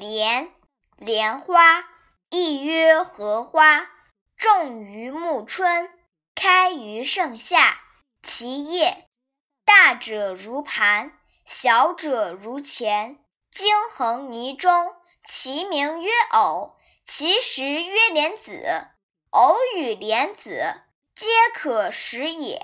莲莲花，亦曰荷花，种于暮春，开于盛夏，其叶大者如盘，小者如钱，茎横泥中，其名曰藕，其实曰莲子，藕与莲子皆可食也。